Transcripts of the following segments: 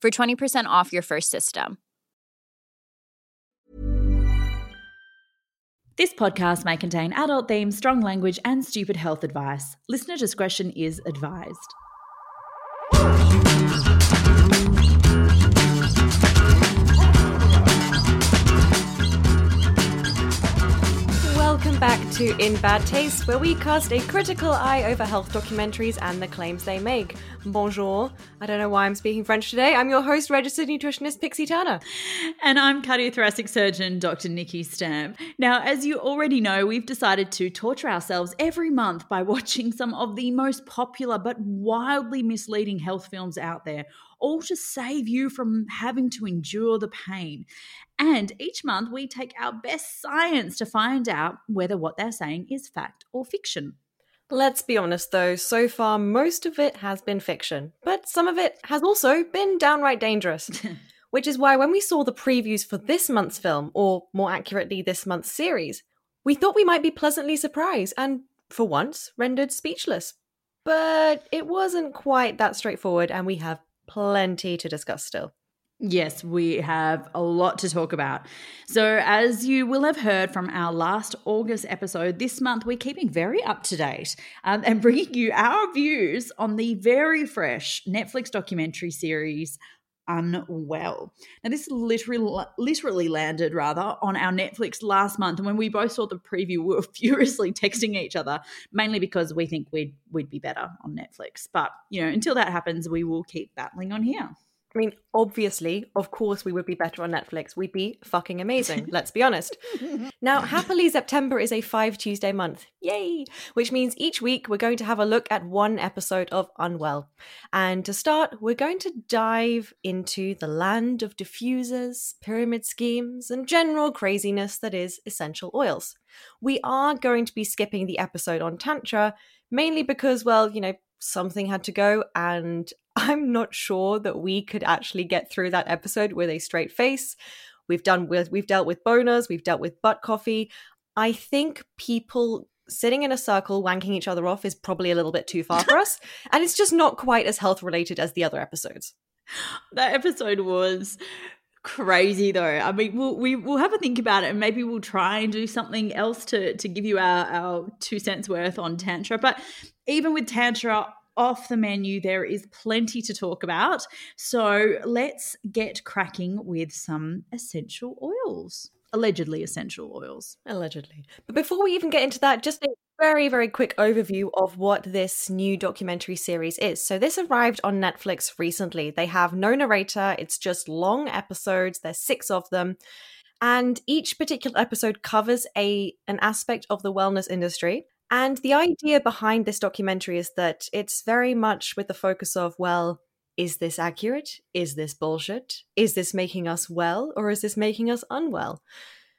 for 20% off your first system. This podcast may contain adult themes, strong language, and stupid health advice. Listener discretion is advised. To In Bad Taste, where we cast a critical eye over health documentaries and the claims they make. Bonjour. I don't know why I'm speaking French today. I'm your host, registered nutritionist Pixie Turner. And I'm cardiothoracic surgeon Dr. Nikki Stamp. Now, as you already know, we've decided to torture ourselves every month by watching some of the most popular but wildly misleading health films out there, all to save you from having to endure the pain. And each month, we take our best science to find out whether what they're saying is fact or fiction. Let's be honest though, so far most of it has been fiction, but some of it has also been downright dangerous. Which is why when we saw the previews for this month's film, or more accurately, this month's series, we thought we might be pleasantly surprised and, for once, rendered speechless. But it wasn't quite that straightforward, and we have plenty to discuss still. Yes, we have a lot to talk about. So, as you will have heard from our last August episode, this month we're keeping very up to date um, and bringing you our views on the very fresh Netflix documentary series Unwell. Now, this literally, literally landed rather on our Netflix last month, and when we both saw the preview, we were furiously texting each other, mainly because we think we'd we'd be better on Netflix. But you know, until that happens, we will keep battling on here. I mean, obviously, of course, we would be better on Netflix. We'd be fucking amazing, let's be honest. Now, happily, September is a five Tuesday month. Yay! Which means each week we're going to have a look at one episode of Unwell. And to start, we're going to dive into the land of diffusers, pyramid schemes, and general craziness that is essential oils. We are going to be skipping the episode on Tantra, mainly because, well, you know, something had to go and I'm not sure that we could actually get through that episode with a straight face. We've done with we've dealt with boners, we've dealt with butt coffee. I think people sitting in a circle wanking each other off is probably a little bit too far for us, and it's just not quite as health related as the other episodes. That episode was crazy though. I mean, we'll we, will have a think about it, and maybe we'll try and do something else to to give you our our two cents worth on tantra. But even with tantra, off the menu. There is plenty to talk about. So let's get cracking with some essential oils. Allegedly essential oils. Allegedly. But before we even get into that, just a very, very quick overview of what this new documentary series is. So, this arrived on Netflix recently. They have no narrator, it's just long episodes, there's six of them. And each particular episode covers a an aspect of the wellness industry. And the idea behind this documentary is that it's very much with the focus of, well, is this accurate? Is this bullshit? Is this making us well or is this making us unwell?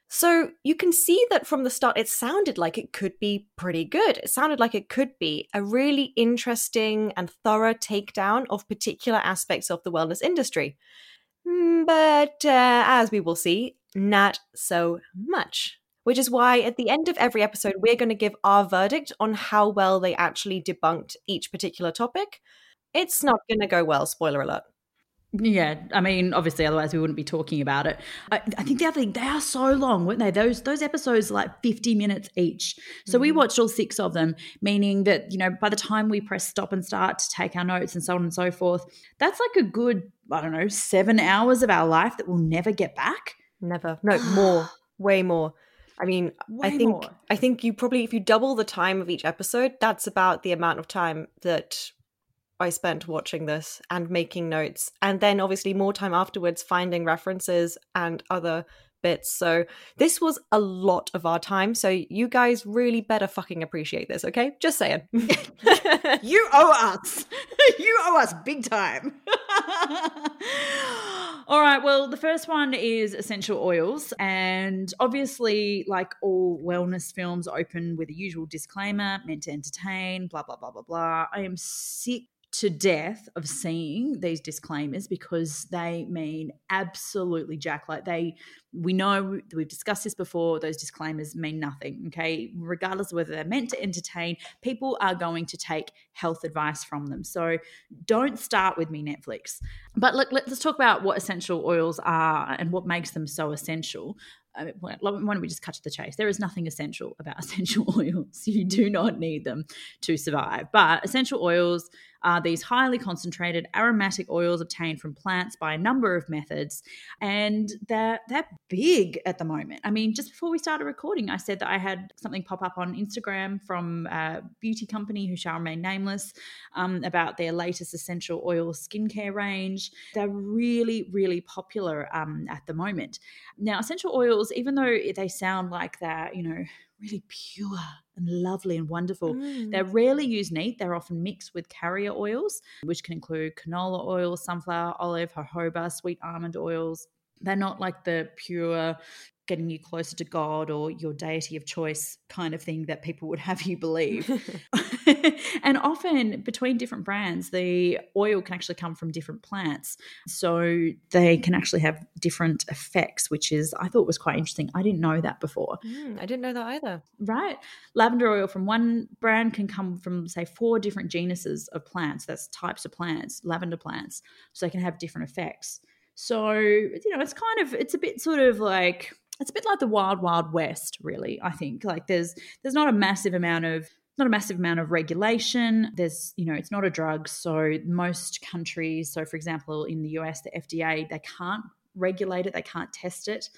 So you can see that from the start, it sounded like it could be pretty good. It sounded like it could be a really interesting and thorough takedown of particular aspects of the wellness industry. Mm, but uh, as we will see, not so much which is why at the end of every episode, we're going to give our verdict on how well they actually debunked each particular topic. It's not going to go well, spoiler alert. Yeah, I mean, obviously, otherwise we wouldn't be talking about it. I, I, think the other thing, they are so long, weren't they? Those those episodes are like fifty minutes each. So mm-hmm. we watched all six of them, meaning that you know by the time we press stop and start to take our notes and so on and so forth, that's like a good I don't know seven hours of our life that we'll never get back. Never, no more, way more. I mean, Way I think more. I think you probably if you double the time of each episode, that's about the amount of time that I spent watching this and making notes, and then obviously more time afterwards finding references and other bits. So this was a lot of our time. So you guys really better fucking appreciate this, okay? Just saying. you owe us. you owe us big time. all right. Well, the first one is essential oils. And obviously, like all wellness films, open with a usual disclaimer meant to entertain, blah, blah, blah, blah, blah. I am sick to death of seeing these disclaimers because they mean absolutely jack like they we know we've discussed this before those disclaimers mean nothing okay regardless of whether they're meant to entertain people are going to take health advice from them so don't start with me netflix but look let's talk about what essential oils are and what makes them so essential uh, why don't we just cut to the chase? There is nothing essential about essential oils. You do not need them to survive. But essential oils are these highly concentrated aromatic oils obtained from plants by a number of methods, and they're they're big at the moment. I mean, just before we started recording, I said that I had something pop up on Instagram from a beauty company who shall remain nameless um, about their latest essential oil skincare range. They're really, really popular um, at the moment. Now, essential oils, even though they sound like they're you know really pure and lovely and wonderful. Mm. They're rarely used neat. They're often mixed with carrier oils, which can include canola oil, sunflower, olive, jojoba, sweet almond oils. They're not like the pure getting you closer to God or your deity of choice kind of thing that people would have you believe. and often between different brands, the oil can actually come from different plants. So they can actually have different effects, which is, I thought was quite interesting. I didn't know that before. Mm, I didn't know that either. Right. Lavender oil from one brand can come from, say, four different genuses of plants. That's types of plants, lavender plants. So they can have different effects. So, you know, it's kind of, it's a bit sort of like, it's a bit like the wild wild west really i think. Like there's there's not a massive amount of not a massive amount of regulation. There's you know it's not a drug. So most countries so for example in the us the fda they can't regulate it. They can't test it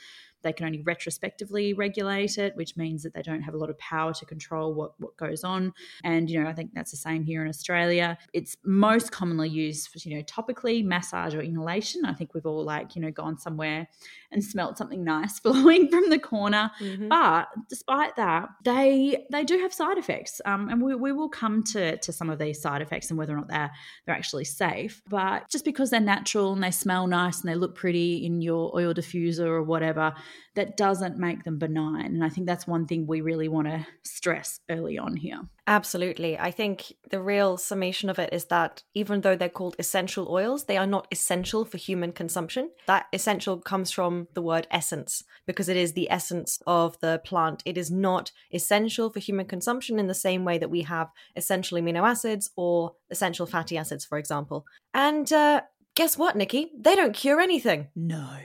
they can only retrospectively regulate it, which means that they don't have a lot of power to control what, what goes on. And, you know, I think that's the same here in Australia. It's most commonly used for, you know, topically, massage or inhalation. I think we've all like, you know, gone somewhere and smelt something nice flowing from the corner. Mm-hmm. But despite that, they they do have side effects. Um, and we, we will come to, to some of these side effects and whether or not they're they're actually safe. But just because they're natural and they smell nice and they look pretty in your oil diffuser or whatever, that doesn't make them benign. And I think that's one thing we really want to stress early on here. Absolutely. I think the real summation of it is that even though they're called essential oils, they are not essential for human consumption. That essential comes from the word essence because it is the essence of the plant. It is not essential for human consumption in the same way that we have essential amino acids or essential fatty acids, for example. And uh, guess what, Nikki? They don't cure anything. No.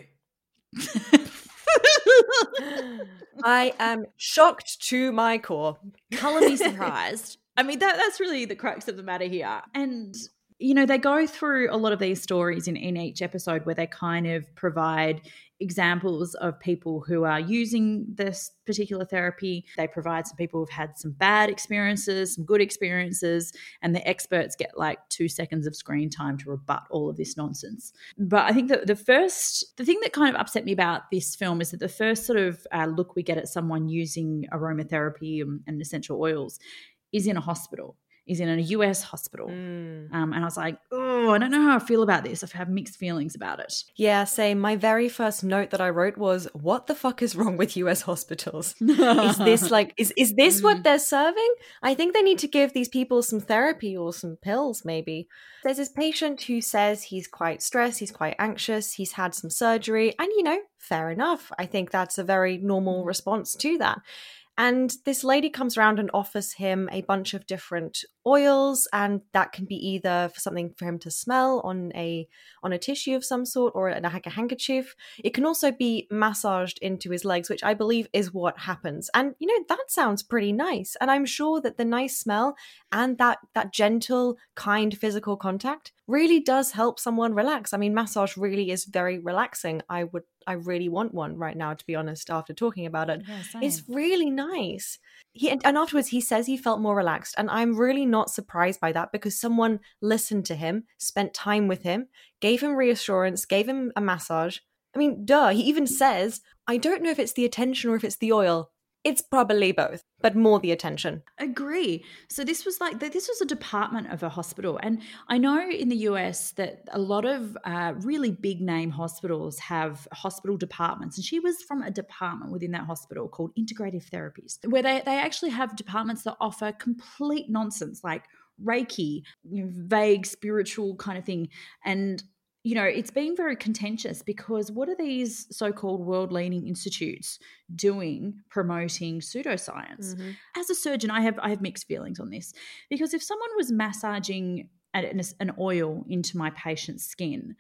I am shocked to my core. Color me surprised. I mean, that that's really the crux of the matter here. And you know, they go through a lot of these stories in, in each episode where they kind of provide examples of people who are using this particular therapy. They provide some people who've had some bad experiences, some good experiences, and the experts get like two seconds of screen time to rebut all of this nonsense. But I think that the first, the thing that kind of upset me about this film is that the first sort of uh, look we get at someone using aromatherapy and, and essential oils is in a hospital is in a US hospital. Mm. Um, and I was like, oh, I don't know how I feel about this. I have mixed feelings about it. Yeah, same. My very first note that I wrote was, what the fuck is wrong with US hospitals? is this like, is, is this mm. what they're serving? I think they need to give these people some therapy or some pills, maybe. There's this patient who says he's quite stressed, he's quite anxious, he's had some surgery, and you know, fair enough. I think that's a very normal mm. response to that. And this lady comes around and offers him a bunch of different oils, and that can be either for something for him to smell on a on a tissue of some sort or a, like a handkerchief. It can also be massaged into his legs, which I believe is what happens. And you know that sounds pretty nice, and I'm sure that the nice smell and that that gentle, kind physical contact really does help someone relax. I mean, massage really is very relaxing. I would I really want one right now, to be honest, after talking about it. Yeah, it's really nice. He, and afterwards, he says he felt more relaxed. And I'm really not surprised by that because someone listened to him, spent time with him, gave him reassurance, gave him a massage. I mean, duh, he even says, I don't know if it's the attention or if it's the oil. It's probably both, but more the attention. Agree. So this was like this was a department of a hospital, and I know in the US that a lot of uh, really big name hospitals have hospital departments, and she was from a department within that hospital called Integrative Therapies, where they they actually have departments that offer complete nonsense like Reiki, vague spiritual kind of thing, and you know, it's been very contentious because what are these so called world leading institutes doing promoting pseudoscience? Mm-hmm. As a surgeon, I have I have mixed feelings on this because if someone was massaging an, an oil into my patient's skin,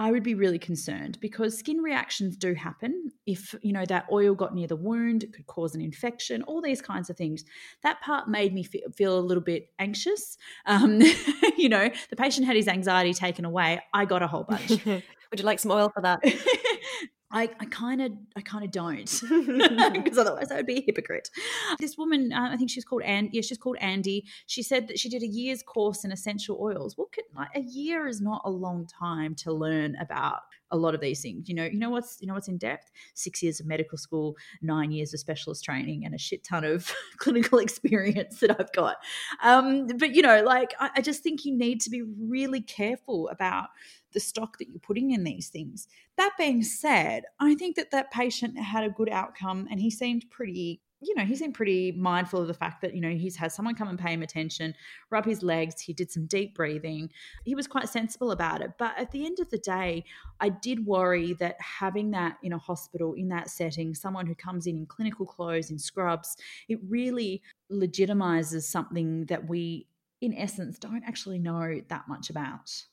I would be really concerned because skin reactions do happen. If, you know, that oil got near the wound, it could cause an infection, all these kinds of things. That part made me feel a little bit anxious. Um, you know, the patient had his anxiety taken away. I got a whole bunch. would you like some oil for that? I kind of I kind of don't because otherwise I would be a hypocrite. This woman, uh, I think she's called Andy. Yeah, she's called Andy. She said that she did a year's course in essential oils. Well, could, like, a year is not a long time to learn about a lot of these things. You know, you know what's you know what's in depth? Six years of medical school, nine years of specialist training, and a shit ton of clinical experience that I've got. Um, but you know, like I, I just think you need to be really careful about the stock that you're putting in these things. That being said, I think that that patient had a good outcome and he seemed pretty you know, he seemed pretty mindful of the fact that, you know, he's had someone come and pay him attention, rub his legs. He did some deep breathing. He was quite sensible about it. But at the end of the day, I did worry that having that in a hospital, in that setting, someone who comes in in clinical clothes, in scrubs, it really legitimizes something that we, in essence, don't actually know that much about.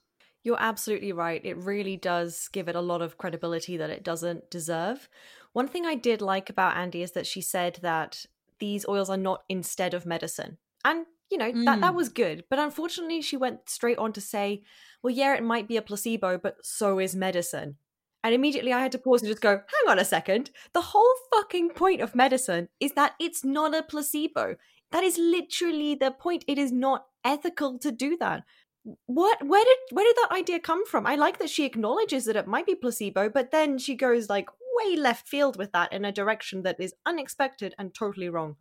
You're absolutely right. It really does give it a lot of credibility that it doesn't deserve. One thing I did like about Andy is that she said that these oils are not instead of medicine. And you know, mm. that that mm. was good. But unfortunately, she went straight on to say, "Well, yeah, it might be a placebo, but so is medicine." And immediately I had to pause and just go, hang on a second. The whole fucking point of medicine is that it's not a placebo. That is literally the point. It is not ethical to do that what where did where did that idea come from? I like that she acknowledges that it might be placebo but then she goes like way left field with that in a direction that is unexpected and totally wrong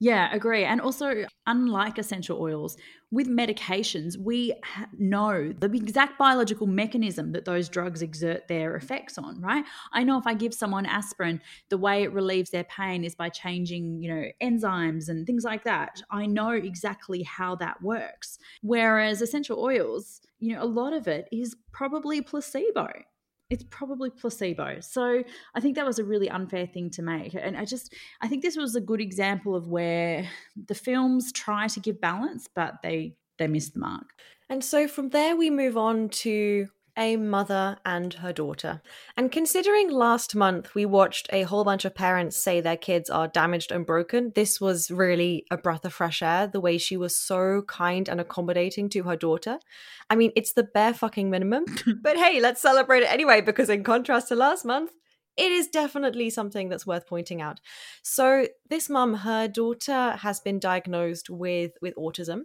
yeah, agree. And also, unlike essential oils, with medications, we know the exact biological mechanism that those drugs exert their effects on, right? I know if I give someone aspirin, the way it relieves their pain is by changing, you know, enzymes and things like that. I know exactly how that works. Whereas essential oils, you know, a lot of it is probably placebo it's probably placebo. So I think that was a really unfair thing to make. And I just, I think this was a good example of where the films try to give balance, but they they miss the mark. And so from there we move on to a mother and her daughter. And considering last month we watched a whole bunch of parents say their kids are damaged and broken, this was really a breath of fresh air the way she was so kind and accommodating to her daughter. I mean, it's the bare fucking minimum, but hey, let's celebrate it anyway because in contrast to last month, it is definitely something that's worth pointing out. So this mum, her daughter has been diagnosed with with autism,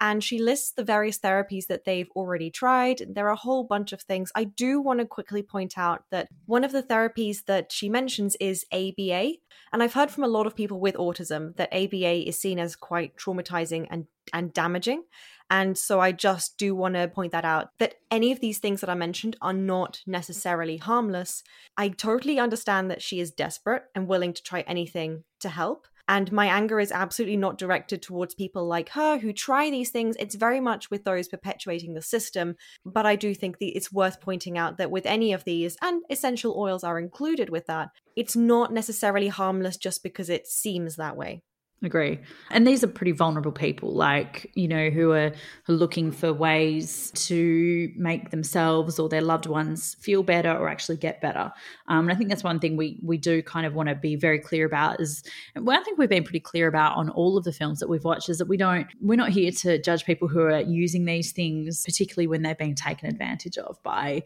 and she lists the various therapies that they've already tried. There are a whole bunch of things. I do want to quickly point out that one of the therapies that she mentions is ABA, and I've heard from a lot of people with autism that ABA is seen as quite traumatizing and and damaging. And so I just do want to point that out that any of these things that I mentioned are not necessarily harmless. I totally understand that she is desperate and willing to try anything to help. And my anger is absolutely not directed towards people like her who try these things. It's very much with those perpetuating the system. But I do think that it's worth pointing out that with any of these, and essential oils are included with that, it's not necessarily harmless just because it seems that way. Agree. And these are pretty vulnerable people, like, you know, who are, looking for ways to make themselves or their loved ones feel better or actually get better. Um, and I think that's one thing we we do kind of want to be very clear about is well, I think we've been pretty clear about on all of the films that we've watched is that we don't we're not here to judge people who are using these things, particularly when they're being taken advantage of by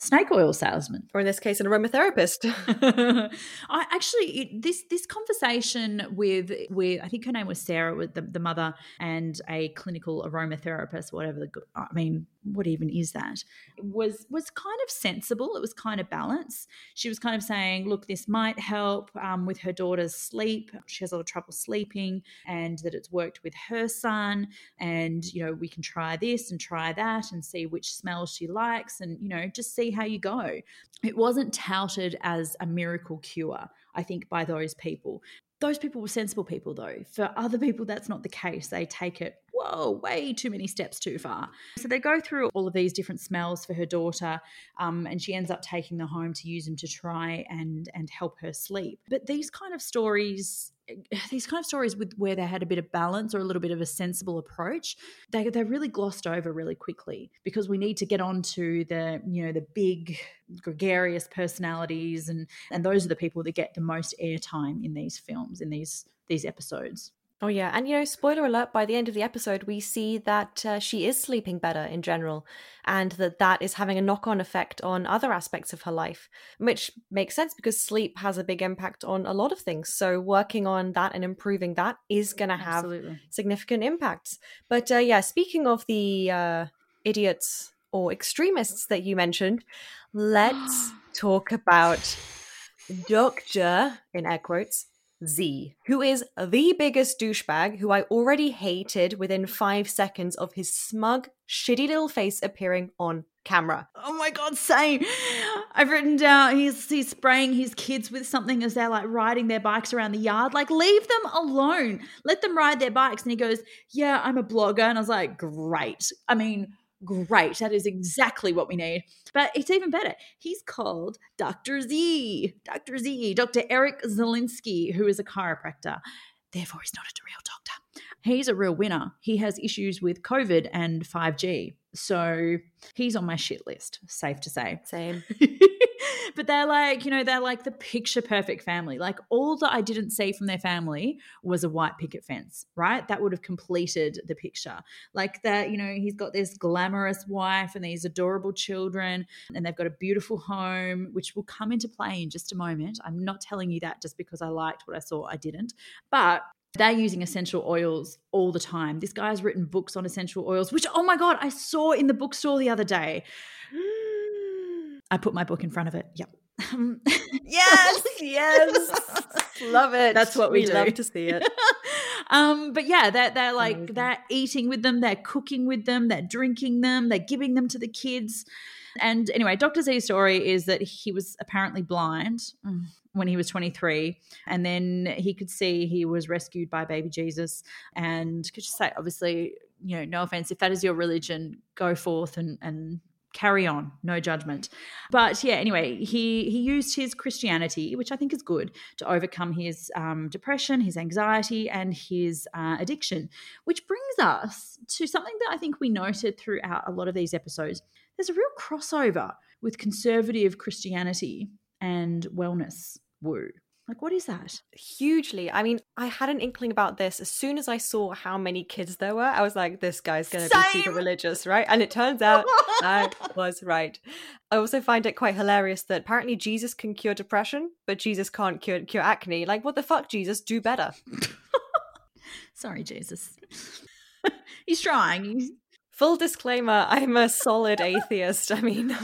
snake oil salesmen. Or in this case, an aromatherapist. I actually this this conversation with with I think her name was Sarah, with the, the mother and a clinical aromatherapist, whatever the I mean, what even is that? Was was kind of sensible. It was kind of balanced. She was kind of saying, look, this might help um, with her daughter's sleep. She has a lot of trouble sleeping, and that it's worked with her son. And you know, we can try this and try that and see which smell she likes, and you know, just see how you go. It wasn't touted as a miracle cure. I think by those people. Those people were sensible people, though. For other people, that's not the case. They take it, whoa, way too many steps too far. So they go through all of these different smells for her daughter, um, and she ends up taking them home to use them to try and and help her sleep. But these kind of stories these kind of stories with where they had a bit of balance or a little bit of a sensible approach they they really glossed over really quickly because we need to get on to the you know the big gregarious personalities and and those are the people that get the most airtime in these films in these these episodes Oh, yeah. And, you know, spoiler alert, by the end of the episode, we see that uh, she is sleeping better in general, and that that is having a knock on effect on other aspects of her life, which makes sense because sleep has a big impact on a lot of things. So, working on that and improving that is going to have Absolutely. significant impacts. But, uh, yeah, speaking of the uh, idiots or extremists that you mentioned, let's talk about Doctor, in air quotes, Z, who is the biggest douchebag who I already hated within five seconds of his smug, shitty little face appearing on camera. Oh my god, same. I've written down he's he's spraying his kids with something as they're like riding their bikes around the yard. Like, leave them alone. Let them ride their bikes. And he goes, Yeah, I'm a blogger. And I was like, Great. I mean, Great. That is exactly what we need. But it's even better. He's called Dr. Z. Dr. Z, Dr. Eric Zielinski, who is a chiropractor. Therefore, he's not a real doctor. He's a real winner. He has issues with COVID and 5G. So he's on my shit list, safe to say. Same. but they're like, you know, they're like the picture perfect family. Like all that I didn't see from their family was a white picket fence, right? That would have completed the picture. Like that, you know, he's got this glamorous wife and these adorable children, and they've got a beautiful home, which will come into play in just a moment. I'm not telling you that just because I liked what I saw, I didn't. But they're using essential oils all the time. This guy's written books on essential oils, which, oh my God, I saw in the bookstore the other day. I put my book in front of it. Yep. yes, yes. Love it. That's what we, we do. love to see it. um, but yeah, they're, they're like, Amazing. they're eating with them, they're cooking with them, they're drinking them, they're giving them to the kids. And anyway, Dr. Z's story is that he was apparently blind mm, when he was 23. And then he could see he was rescued by baby Jesus. And could just say, obviously, you know, no offense, if that is your religion, go forth and, and carry on no judgment. But yeah anyway he he used his christianity which i think is good to overcome his um, depression his anxiety and his uh, addiction which brings us to something that i think we noted throughout a lot of these episodes. There's a real crossover with conservative christianity and wellness. Woo like, what is that? Hugely. I mean, I had an inkling about this as soon as I saw how many kids there were. I was like, this guy's going to be super religious, right? And it turns out I was right. I also find it quite hilarious that apparently Jesus can cure depression, but Jesus can't cure, cure acne. Like, what the fuck, Jesus? Do better. Sorry, Jesus. He's trying. Full disclaimer I'm a solid atheist. I mean,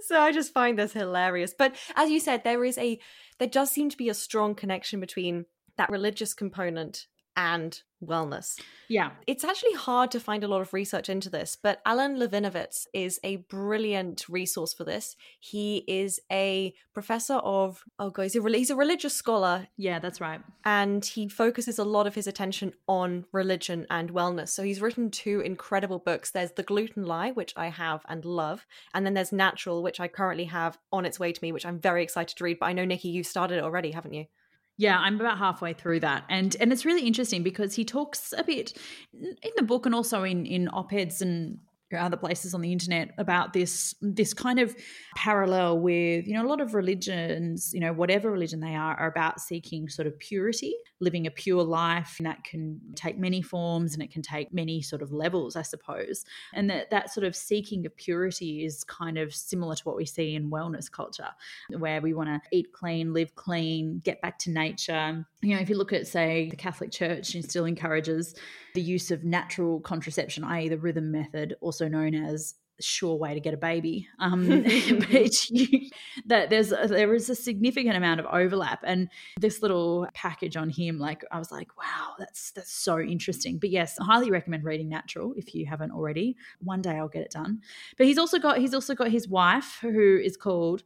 so I just find this hilarious. But as you said, there is a there does seem to be a strong connection between that religious component and wellness. Yeah. It's actually hard to find a lot of research into this, but Alan Levinovitz is a brilliant resource for this. He is a professor of, oh god, he's a, he's a religious scholar. Yeah, that's right. And he focuses a lot of his attention on religion and wellness. So he's written two incredible books. There's The Gluten Lie, which I have and love. And then there's Natural, which I currently have on its way to me, which I'm very excited to read. But I know, Nikki, you've started it already, haven't you? Yeah, I'm about halfway through that, and and it's really interesting because he talks a bit in the book and also in in op eds and other places on the internet about this this kind of parallel with you know a lot of religions you know whatever religion they are are about seeking sort of purity living a pure life and that can take many forms and it can take many sort of levels i suppose. And that that sort of seeking of purity is kind of similar to what we see in wellness culture where we want to eat clean live clean get back to nature you know if you look at say the catholic church it still encourages the use of natural contraception i.e the rhythm method also known as sure way to get a baby. Um, but you, that there's a, there is a significant amount of overlap, and this little package on him, like I was like, wow, that's that's so interesting. But yes, I highly recommend reading Natural if you haven't already. One day I'll get it done. But he's also got he's also got his wife who is called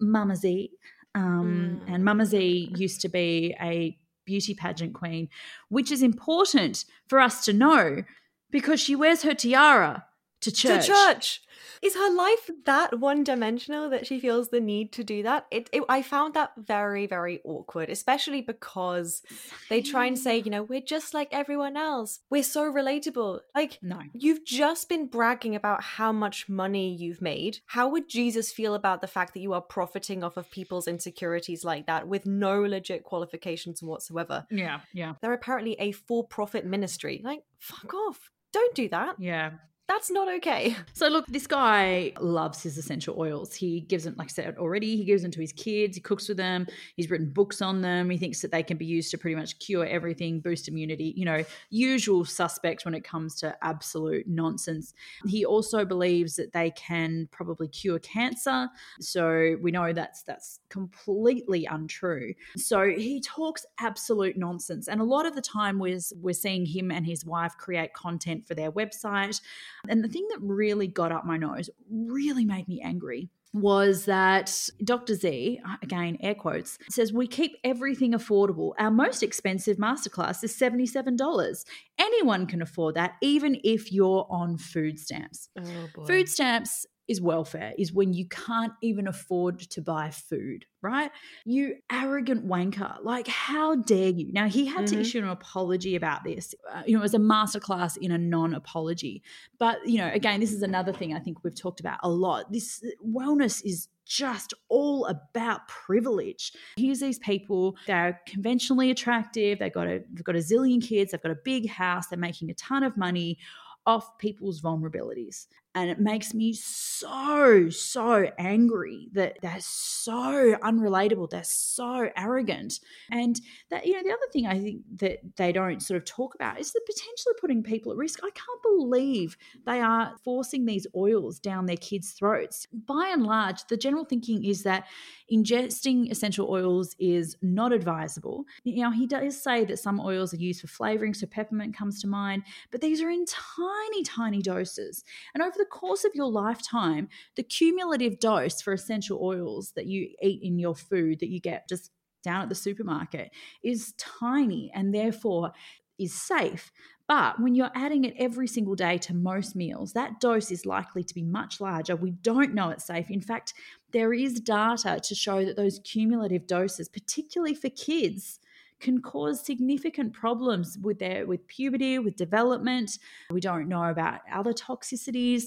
Mama Z, um, mm. and Mama Z used to be a beauty pageant queen, which is important for us to know because she wears her tiara to church. To church. Is her life that one dimensional that she feels the need to do that? It, it, I found that very, very awkward, especially because they try and say, you know, we're just like everyone else. We're so relatable. Like, no. You've just been bragging about how much money you've made. How would Jesus feel about the fact that you are profiting off of people's insecurities like that with no legit qualifications whatsoever? Yeah, yeah. They're apparently a for profit ministry. Like, fuck off. Don't do that. Yeah. That's not okay. So look, this guy loves his essential oils. He gives them, like I said already, he gives them to his kids. He cooks with them. He's written books on them. He thinks that they can be used to pretty much cure everything, boost immunity. You know, usual suspect when it comes to absolute nonsense. He also believes that they can probably cure cancer. So we know that's that's completely untrue. So he talks absolute nonsense, and a lot of the time we're we're seeing him and his wife create content for their website. And the thing that really got up my nose, really made me angry, was that Dr. Z, uh, again, air quotes, says, We keep everything affordable. Our most expensive masterclass is $77. Anyone can afford that, even if you're on food stamps. Oh, food stamps is welfare, is when you can't even afford to buy food right? You arrogant wanker. Like, how dare you? Now, he had mm-hmm. to issue an apology about this. Uh, you know, it was a masterclass in a non apology. But, you know, again, this is another thing I think we've talked about a lot. This wellness is just all about privilege. Here's these people, they're conventionally attractive, they've got a they've got a zillion kids, they've got a big house, they're making a ton of money off people's vulnerabilities. And it makes me so, so angry that they're so unrelatable. They're so arrogant. And that, you know, the other thing I think that they don't sort of talk about is the potentially putting people at risk. I can't believe they are forcing these oils down their kids' throats. By and large, the general thinking is that ingesting essential oils is not advisable. You know, he does say that some oils are used for flavoring, so peppermint comes to mind, but these are in tiny, tiny doses. And over the the course of your lifetime, the cumulative dose for essential oils that you eat in your food that you get just down at the supermarket is tiny and therefore is safe. But when you're adding it every single day to most meals, that dose is likely to be much larger. We don't know it's safe. In fact, there is data to show that those cumulative doses, particularly for kids, can cause significant problems with their with puberty, with development. We don't know about other toxicities.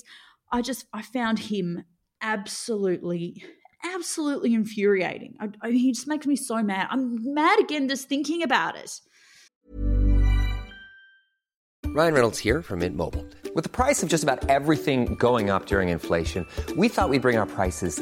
I just I found him absolutely absolutely infuriating. I, I, he just makes me so mad. I'm mad again just thinking about it. Ryan Reynolds here from Mint Mobile. With the price of just about everything going up during inflation, we thought we'd bring our prices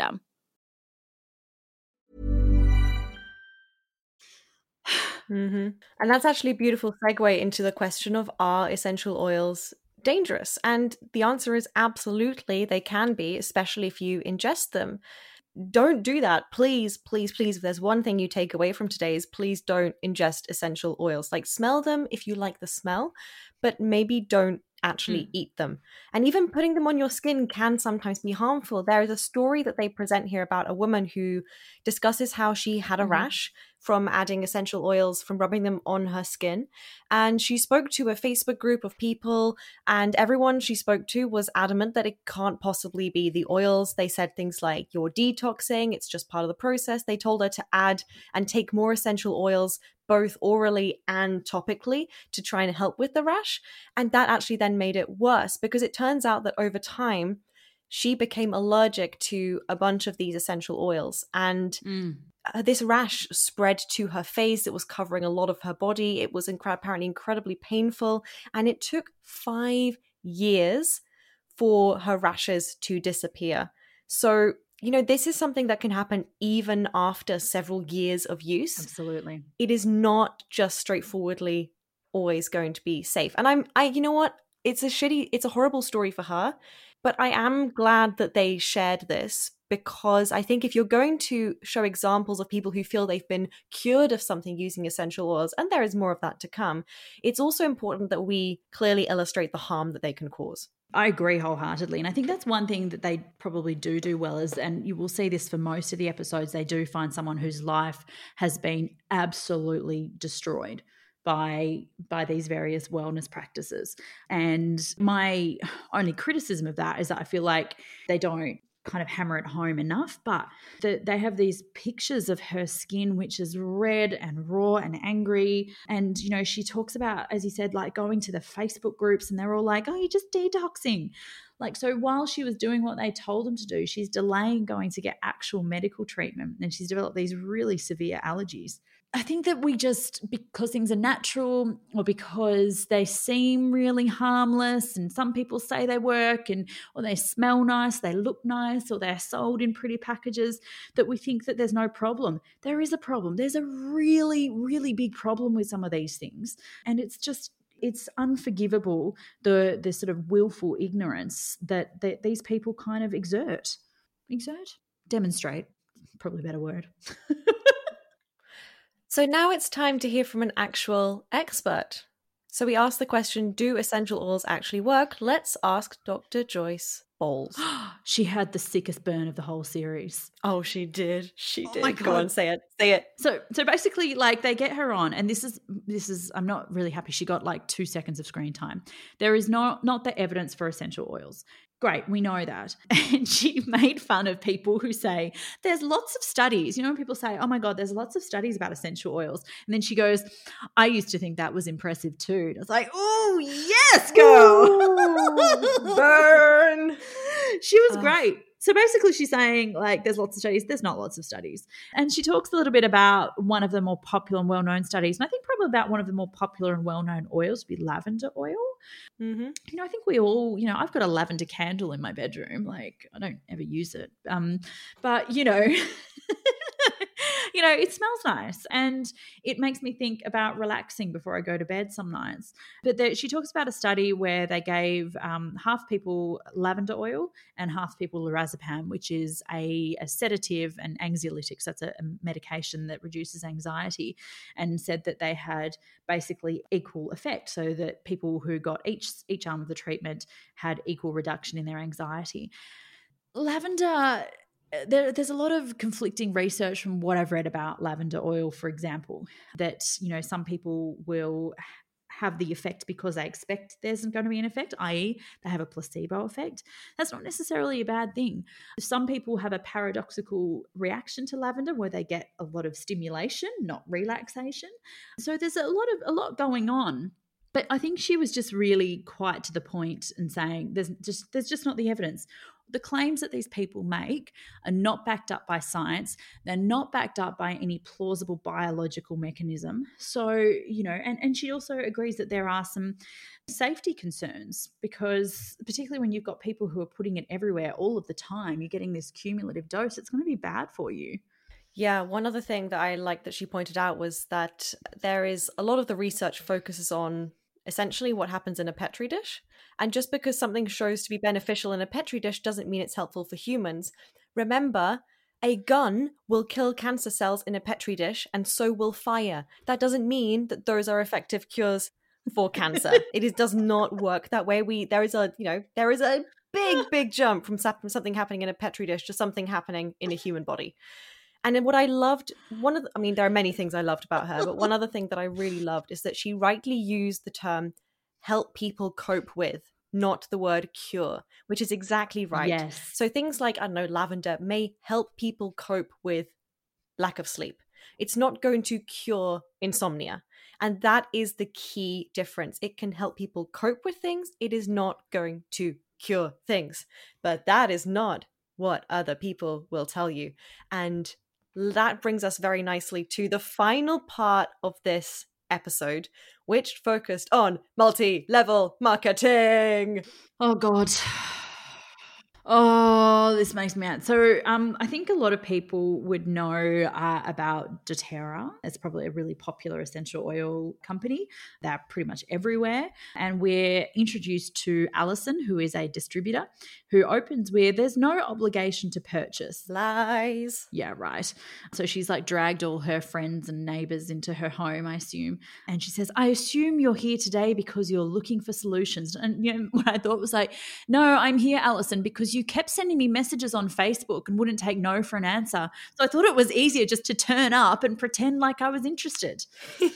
Hmm And that's actually a beautiful segue into the question of are essential oils dangerous? And the answer is absolutely they can be, especially if you ingest them. Don't do that. Please, please, please. If there's one thing you take away from today is please don't ingest essential oils. Like smell them if you like the smell, but maybe don't actually eat them. And even putting them on your skin can sometimes be harmful. There is a story that they present here about a woman who discusses how she had a Mhm. rash from adding essential oils, from rubbing them on her skin. And she spoke to a Facebook group of people, and everyone she spoke to was adamant that it can't possibly be the oils. They said things like, You're detoxing, it's just part of the process. They told her to add and take more essential oils, both orally and topically, to try and help with the rash. And that actually then made it worse because it turns out that over time, she became allergic to a bunch of these essential oils. And Mm. Uh, this rash spread to her face. It was covering a lot of her body. It was incre- apparently incredibly painful. And it took five years for her rashes to disappear. So, you know, this is something that can happen even after several years of use. Absolutely. It is not just straightforwardly always going to be safe. And I'm, I, you know what? It's a shitty, it's a horrible story for her. But I am glad that they shared this because I think if you're going to show examples of people who feel they've been cured of something using essential oils, and there is more of that to come, it's also important that we clearly illustrate the harm that they can cause. I agree wholeheartedly. And I think that's one thing that they probably do do well is, and you will see this for most of the episodes, they do find someone whose life has been absolutely destroyed by by these various wellness practices. And my only criticism of that is that I feel like they don't kind of hammer it home enough but the, they have these pictures of her skin which is red and raw and angry. And you know she talks about as you said like going to the facebook groups and they're all like oh you're just detoxing. Like so while she was doing what they told them to do she's delaying going to get actual medical treatment and she's developed these really severe allergies I think that we just, because things are natural or because they seem really harmless, and some people say they work and or they smell nice, they look nice, or they're sold in pretty packages, that we think that there's no problem. There is a problem. There's a really, really big problem with some of these things. And it's just, it's unforgivable the the sort of willful ignorance that, that these people kind of exert. Exert? Demonstrate. Probably a better word. So now it's time to hear from an actual expert. So we asked the question Do essential oils actually work? Let's ask Dr. Joy Bowles. she had the sickest burn of the whole series. Oh, she did. She Oh did. my Go on, God. say it. Say it. So so basically like they get her on and this is this is I'm not really happy she got like 2 seconds of screen time. There is not not the evidence for essential oils. Great, we know that. And she made fun of people who say there's lots of studies. You know when people say, "Oh my god, there's lots of studies about essential oils." And then she goes, "I used to think that was impressive too." And I was like, "Oh, yes, girl." Burn. she was great. So basically, she's saying, like, there's lots of studies. There's not lots of studies. And she talks a little bit about one of the more popular and well known studies. And I think probably about one of the more popular and well known oils would be lavender oil. Mm-hmm. You know, I think we all, you know, I've got a lavender candle in my bedroom. Like, I don't ever use it. Um, but, you know, you know, it smells nice and it makes me think about relaxing before I go to bed some nights. But there, she talks about a study where they gave um, half people lavender oil and half people lorazepam, which is a, a sedative and anxiolytic. So that's a, a medication that reduces anxiety, and said that they had basically equal effect. So that people who got each each arm of the treatment had equal reduction in their anxiety. Lavender there, there's a lot of conflicting research from what I've read about lavender oil, for example, that you know some people will have the effect because they expect there's going to be an effect, i.e., they have a placebo effect. That's not necessarily a bad thing. Some people have a paradoxical reaction to lavender where they get a lot of stimulation, not relaxation. So there's a lot of a lot going on. But I think she was just really quite to the point and saying there's just there's just not the evidence the claims that these people make are not backed up by science. They're not backed up by any plausible biological mechanism. So, you know, and, and she also agrees that there are some safety concerns because, particularly when you've got people who are putting it everywhere all of the time, you're getting this cumulative dose, it's going to be bad for you. Yeah, one other thing that I like that she pointed out was that there is a lot of the research focuses on essentially what happens in a petri dish. And just because something shows to be beneficial in a petri dish doesn't mean it's helpful for humans. Remember, a gun will kill cancer cells in a petri dish, and so will fire. That doesn't mean that those are effective cures for cancer. it is, does not work that way. We there is a you know there is a big big jump from, from something happening in a petri dish to something happening in a human body. And then what I loved, one of the, I mean, there are many things I loved about her, but one other thing that I really loved is that she rightly used the term help people cope with, not the word cure, which is exactly right. Yes. So things like, I don't know, lavender may help people cope with lack of sleep. It's not going to cure insomnia. And that is the key difference. It can help people cope with things, it is not going to cure things. But that is not what other people will tell you. And that brings us very nicely to the final part of this episode, which focused on multi level marketing. Oh God. Oh, this makes me mad. So, um, I think a lot of people would know uh, about doTERRA. It's probably a really popular essential oil company. They're pretty much everywhere. And we're introduced to Alison, who is a distributor, who opens with there's no obligation to purchase. Lies. Yeah, right. So she's like dragged all her friends and neighbors into her home, I assume. And she says, I assume you're here today because you're looking for solutions. And you know, what I thought was like, no, I'm here, Alison, because you kept sending me messages on Facebook and wouldn't take no for an answer. So I thought it was easier just to turn up and pretend like I was interested.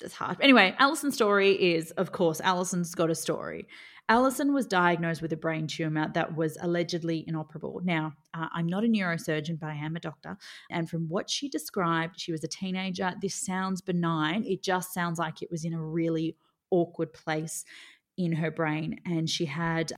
It's hard. Anyway, Alison's story is, of course, Alison's got a story. Alison was diagnosed with a brain tumor that was allegedly inoperable. Now, uh, I'm not a neurosurgeon, but I am a doctor. And from what she described, she was a teenager. This sounds benign. It just sounds like it was in a really awkward place in her brain. And she had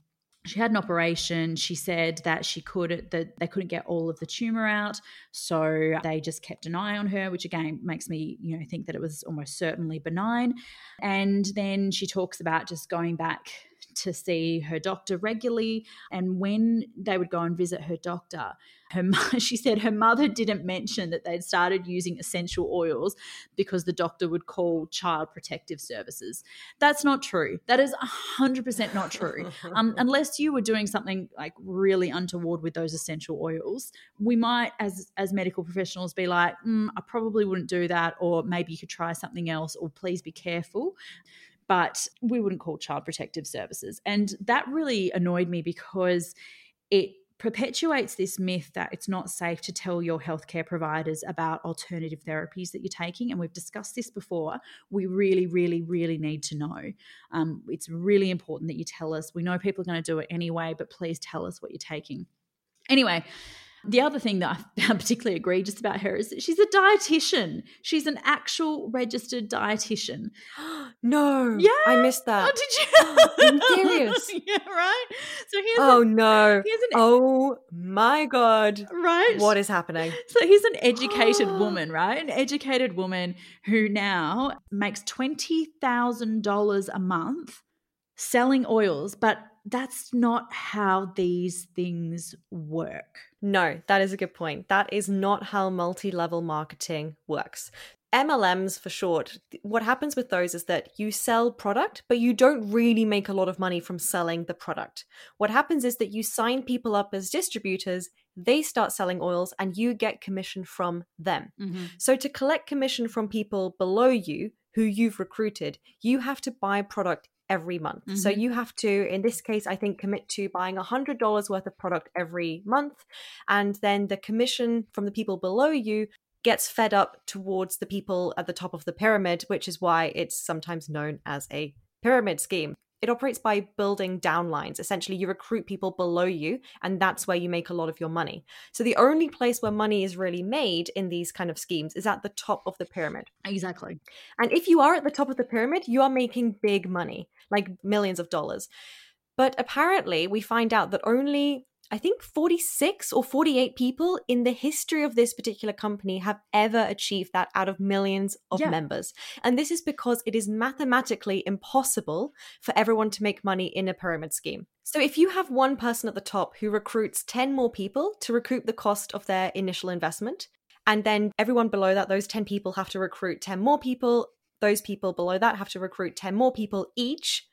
she had an operation. She said that she could that they couldn't get all of the tumor out. So they just kept an eye on her which again makes me you know think that it was almost certainly benign. And then she talks about just going back to see her doctor regularly and when they would go and visit her doctor her she said her mother didn't mention that they'd started using essential oils because the doctor would call child protective services. That's not true. That is 100% not true. Um, unless you were doing something like really untoward with those essential oils we might as as medical professionals be like mm, i probably wouldn't do that or maybe you could try something else or please be careful but we wouldn't call child protective services. And that really annoyed me because it perpetuates this myth that it's not safe to tell your healthcare providers about alternative therapies that you're taking. And we've discussed this before. We really, really, really need to know. Um, it's really important that you tell us. We know people are going to do it anyway, but please tell us what you're taking. Anyway, the other thing that I found particularly egregious about her is that she's a dietitian. She's an actual registered dietitian. no. Yeah. I missed that. Oh, did you? You serious? yeah, right. So here's Oh a, no. here's an Oh my god. right. What is happening? So here's an educated woman, right? An educated woman who now makes twenty thousand dollars a month selling oils, but that's not how these things work. No, that is a good point. That is not how multi level marketing works. MLMs for short, what happens with those is that you sell product, but you don't really make a lot of money from selling the product. What happens is that you sign people up as distributors, they start selling oils, and you get commission from them. Mm-hmm. So, to collect commission from people below you who you've recruited, you have to buy product every month. So, Mhm. you have to, in this case, I think, commit to buying $100 worth of product every month. And then the commission from the people below you gets fed up towards the people at the top of the pyramid, which is why it's sometimes known as a pyramid scheme. It operates by building downlines. Essentially, you recruit people below you, and that's where you make a lot of your money. So, the only place where money is really made in these kind of schemes is at the top of the pyramid. Exactly. And if you are at the top of the pyramid, you are making big money, like millions of dollars. But apparently, we find out that only, I think, 46 or 48 people in the history of this particular company have ever achieved that out of millions of Yeah. members. And this is because it is mathematically impossible for everyone to make money in a pyramid scheme. So if you have one person at the top who recruits 10 more people to recoup the cost of their initial investment, and then everyone below that, those 10 people have to recruit 10 more people. Those people below that have to recruit 10 more people each.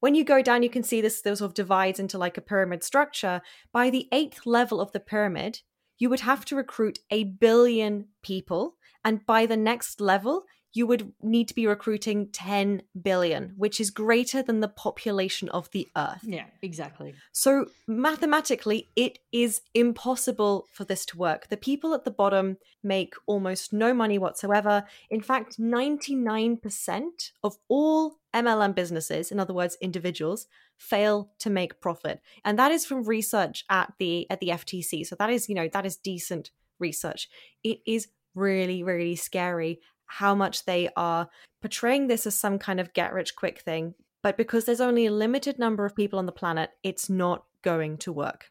When you go down, you can see this, this sort of divides into like a pyramid structure. By the eighth level of the pyramid, you would have to recruit a billion people. And by the next level, you would need to be recruiting 10 billion, which is greater than the population of the earth. Yeah, exactly. So mathematically, it is impossible for this to work. The people at the bottom make almost no money whatsoever. In fact, 99% of all MLM businesses, in other words, individuals, fail to make profit. And that is from research at the at the FTC. So that is, you know, that is decent research. It is really, really scary how much they are portraying this as some kind of get rich quick thing. But because there's only a limited number of people on the planet, it's not going to work.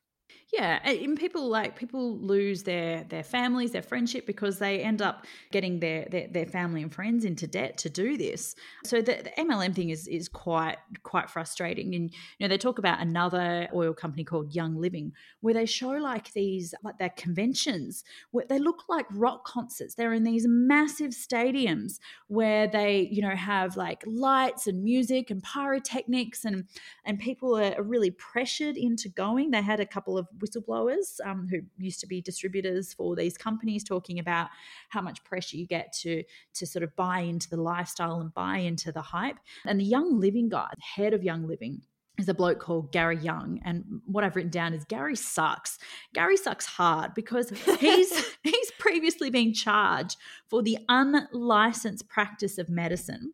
Yeah, and people like people lose their their families, their friendship because they end up getting their their, their family and friends into debt to do this. So the, the MLM thing is is quite quite frustrating. And you know they talk about another oil company called Young Living where they show like these like their conventions where they look like rock concerts. They're in these massive stadiums where they you know have like lights and music and pyrotechnics and and people are really pressured into going. They had a couple of whistleblowers um, who used to be distributors for these companies talking about how much pressure you get to to sort of buy into the lifestyle and buy into the hype. And the Young Living guy, the head of Young Living, is a bloke called Gary Young. And what I've written down is Gary sucks. Gary sucks hard because he's he's previously been charged for the unlicensed practice of medicine.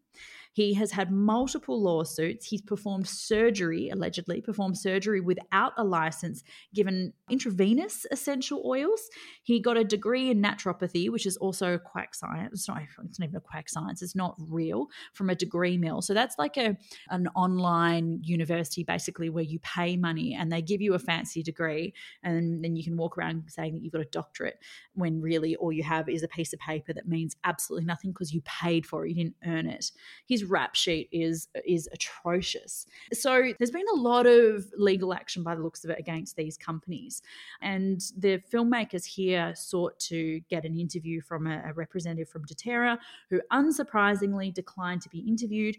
He has had multiple lawsuits. He's performed surgery, allegedly performed surgery without a license, given intravenous essential oils. He got a degree in naturopathy, which is also quack science. It's not, it's not even a quack science. It's not real from a degree mill. So that's like a an online university, basically, where you pay money and they give you a fancy degree, and then you can walk around saying that you've got a doctorate when really all you have is a piece of paper that means absolutely nothing because you paid for it, you didn't earn it. His rap sheet is is atrocious. So there's been a lot of legal action by the looks of it against these companies, and the filmmakers here sought to get an interview from a, a representative from DoTerra, who unsurprisingly declined to be interviewed.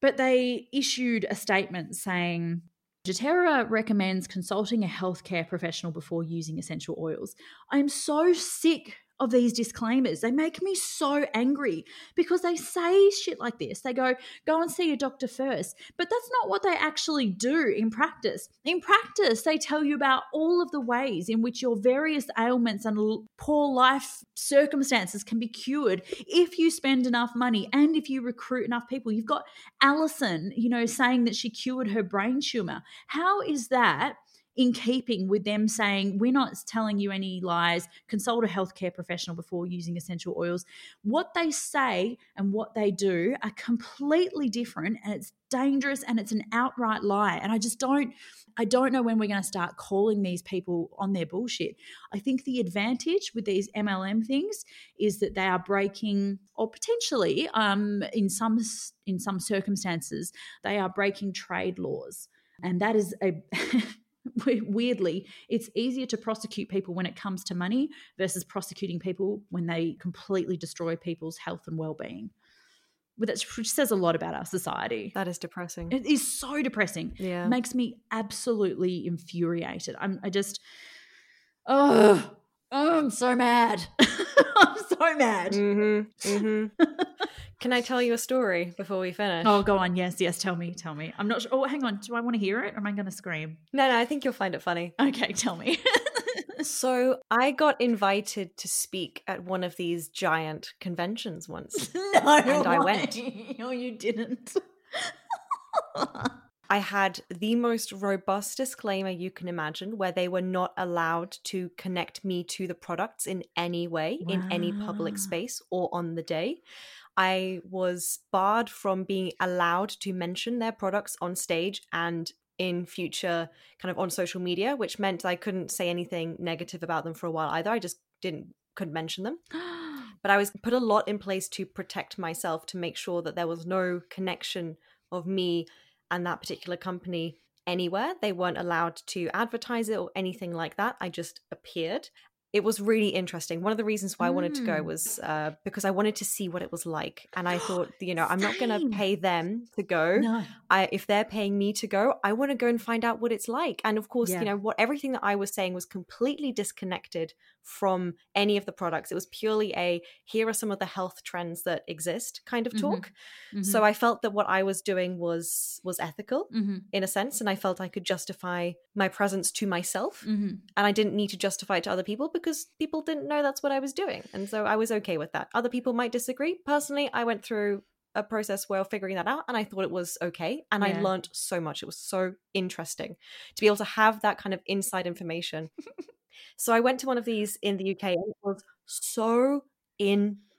But they issued a statement saying doTERRA recommends consulting a healthcare professional before using essential oils. I'm so sick of these disclaimers. They make me so angry because they say shit like this. They go, go and see a doctor first. But that's not what they actually do in practice. In practice, they tell you about all of the ways in which your various ailments and poor life circumstances can be cured if you spend enough money and if you recruit enough people. You've got Allison, you know, saying that she cured her brain tumor. How is that? In keeping with them saying, We're not telling you any lies, consult a healthcare professional before using essential oils. What they say and what they do are completely different and it's dangerous and it's an outright lie. And I just don't. I don't know when we're going to start calling these people on their bullshit. I think the advantage with these MLM things is that they are breaking, or potentially, um, in some in some circumstances, they are breaking trade laws, and that is a weirdly, it's easier to prosecute people when it comes to money versus prosecuting people when they completely destroy people's health and well-being. Which says a lot about our society. That is depressing. It is so depressing. Yeah, it makes me absolutely infuriated. I'm. I just. Oh, oh I'm so mad. I'm so mad. Mm-hmm, mm-hmm. Can I tell you a story before we finish? Oh, go on. Yes, yes. Tell me. Tell me. I'm not sure. Oh, hang on. Do I want to hear it or am I going to scream? No, no. I think you'll find it funny. Okay, tell me. so I got invited to speak at one of these giant conventions once. no, and I went. No, you didn't. I had the most robust disclaimer you can imagine, where they were not allowed to connect me to the products in any way, wow. in any public space, or on the day. I was barred from being allowed to mention their products on stage and in future kind of on social media, which meant I couldn't say anything negative about them for a while either. I just didn't couldn't mention them. but I was put a lot in place to protect myself to make sure that there was no connection of me and that particular company anywhere. They weren't allowed to advertise it or anything like that. I just appeared it was really interesting. One of the reasons why mm. I wanted to go mm. was uh, because I wanted to see what it was like, and I thought, you know, I'm not going to pay them to go. No. I, if they're paying me to go, I want to go and find out what it's like. And of course, yeah. you know, what everything that I was saying was completely disconnected from any of the products. It was purely a here are some of the health trends that exist kind of talk. Mm-hmm. Mm-hmm. So I felt that what I was doing was was ethical mm-hmm. in a sense, and I felt I could justify my presence to myself, mm-hmm. and I didn't need to justify it to other people because people didn't know that's what I was doing, and so I was okay with that. Other people might disagree. Personally, I went through a process where figuring that out and I thought it was okay and yeah. I learned so much it was so interesting to be able to have that kind of inside information So I went to one of these in the UK and it was so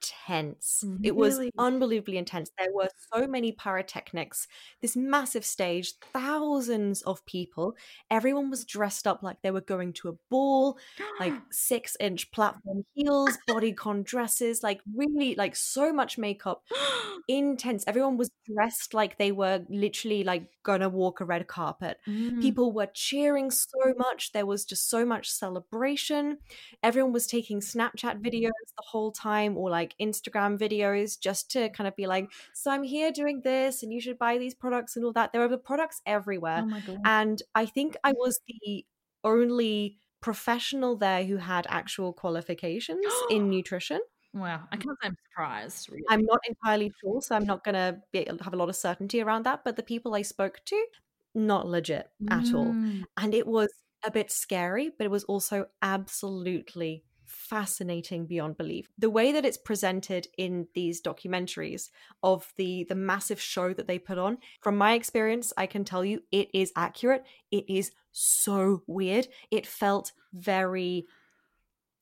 intense. Really? It was unbelievably intense. There were so many pyrotechnics, this massive stage, thousands of people. Everyone was dressed up like they were going to a ball, like six inch platform heels, bodycon dresses, like really, like so much makeup. Intense. Everyone was dressed like they were literally like gonna walk a red carpet. Mm. People were cheering so much. There was just so much celebration. Everyone was taking Snapchat videos the whole time or like Instagram videos just to kind of be like, so I'm here doing this and you should buy these products and all that. There were the products everywhere. Oh and I think I was the only professional there who had actual qualifications in nutrition. Wow, I can't say I'm surprised. Really. I'm not entirely sure, so I'm not going to have a lot of certainty around that. But the people I spoke to, not legit at mm. all. And it was a bit scary, but it was also absolutely fascinating beyond belief. The way that it's presented in these documentaries of the the massive show that they put on, from my experience, I can tell you it is accurate. It is so weird. It felt very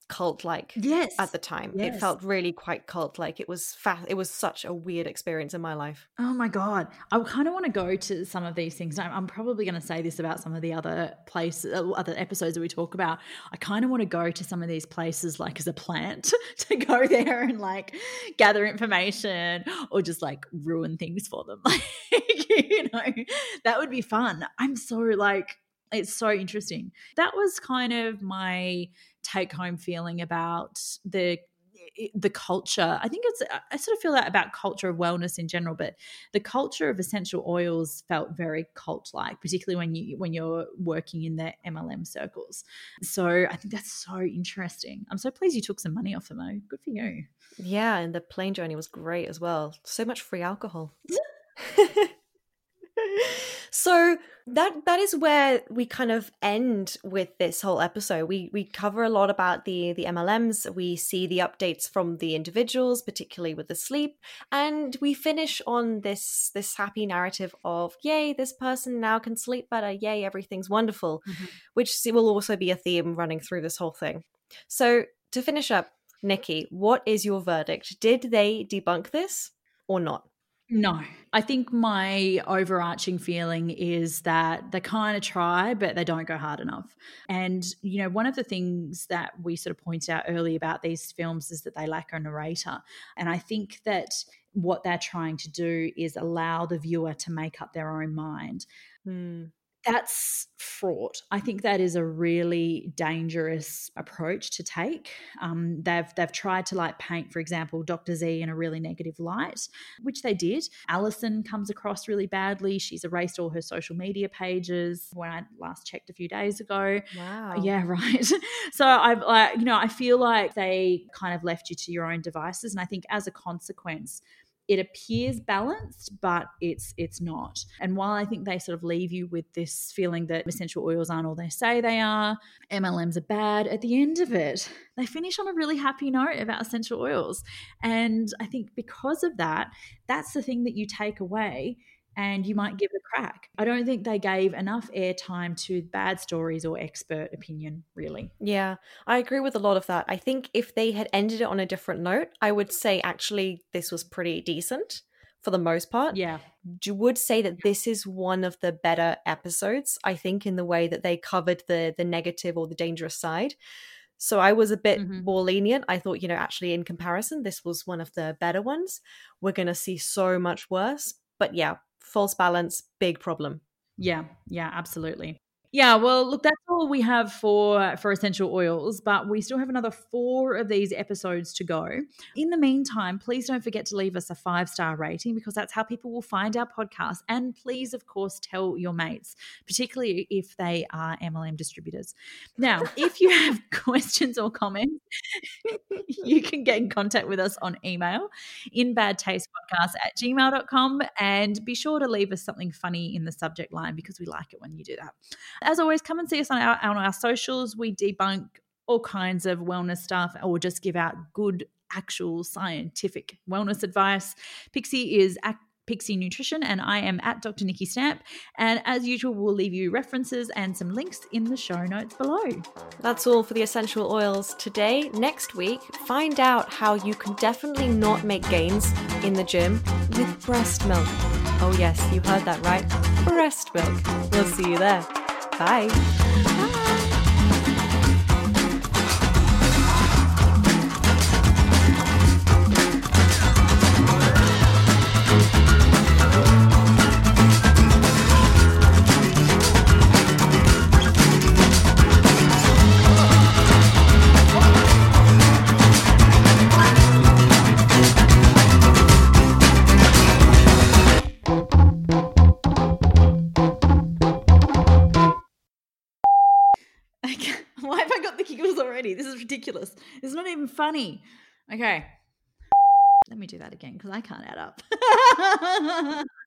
cult like yes. at the time. Yes. it felt really quite cult like it was fast it was such a weird experience in my life. Oh my god. I kind of want to go to some of these things. I'm probably going to say this about some of the other places uh, other episodes that we talk about. I kind of want to go to some of these places like as a plant to go there and like gather information or just like ruin things for them. Like you know that would be fun. I'm so like it's so interesting. That was kind of my take home feeling about the the culture. I think it's I sort of feel that about culture of wellness in general, but the culture of essential oils felt very cult like, particularly when you when you're working in the MLM circles. So I think that's so interesting. I'm so pleased you took some money off them. Though. Good for you. Yeah, and the plane journey was great as well. So much free alcohol. so that that is where we kind of end with this whole episode. We we cover a lot about the the MLMs. We see the updates from the individuals, particularly with the sleep, and we finish on this this happy narrative of yay, this person now can sleep better. Yay, everything's wonderful, mm-hmm. which will also be a theme running through this whole thing. So to finish up, Nikki, what is your verdict? Did they debunk this or not? No, I think my overarching feeling is that they kind of try, but they don't go hard enough. And, you know, one of the things that we sort of pointed out early about these films is that they lack a narrator. And I think that what they're trying to do is allow the viewer to make up their own mind. Mm that's fraught. I think that is a really dangerous approach to take. Um, they've they've tried to like paint, for example, Dr. Z in a really negative light, which they did. Allison comes across really badly. She's erased all her social media pages when I last checked a few days ago. Wow. Yeah, right. so I've like you know I feel like they kind of left you to your own devices, and I think as a consequence it appears balanced but it's it's not. And while i think they sort of leave you with this feeling that essential oils aren't all they say they are mlms are bad at the end of it they finish on a really happy note about essential oils. And i think because of that that's the thing that you take away and you might give it a crack. I don't think they gave enough airtime to bad stories or expert opinion, really. Yeah, I agree with a lot of that. I think if they had ended it on a different note, I would say actually this was pretty decent for the most part. Yeah. You would say that this is one of the better episodes, I think, in the way that they covered the the negative or the dangerous side. So I was a bit mm-hmm. more lenient. I thought, you know, actually in comparison, this was one of the better ones. We're going to see so much worse. But yeah, false balance, big problem. Yeah, yeah, absolutely. Yeah, well, look, that's all we have for for essential oils, but we still have another four of these episodes to go. In the meantime, please don't forget to leave us a five star rating because that's how people will find our podcast. And please, of course, tell your mates, particularly if they are MLM distributors. Now, if you have questions or comments, you can get in contact with us on email in badtastepodcast at gmail.com and be sure to leave us something funny in the subject line because we like it when you do that. As always, come and see us on our, on our socials. We debunk all kinds of wellness stuff or just give out good, actual scientific wellness advice. Pixie is at Pixie Nutrition, and I am at Dr. Nikki Stamp. And as usual, we'll leave you references and some links in the show notes below. That's all for the essential oils today. Next week, find out how you can definitely not make gains in the gym with breast milk. Oh, yes, you heard that right. Breast milk. We'll see you there. Bye. Ridiculous. It's not even funny. Okay. Let me do that again because I can't add up.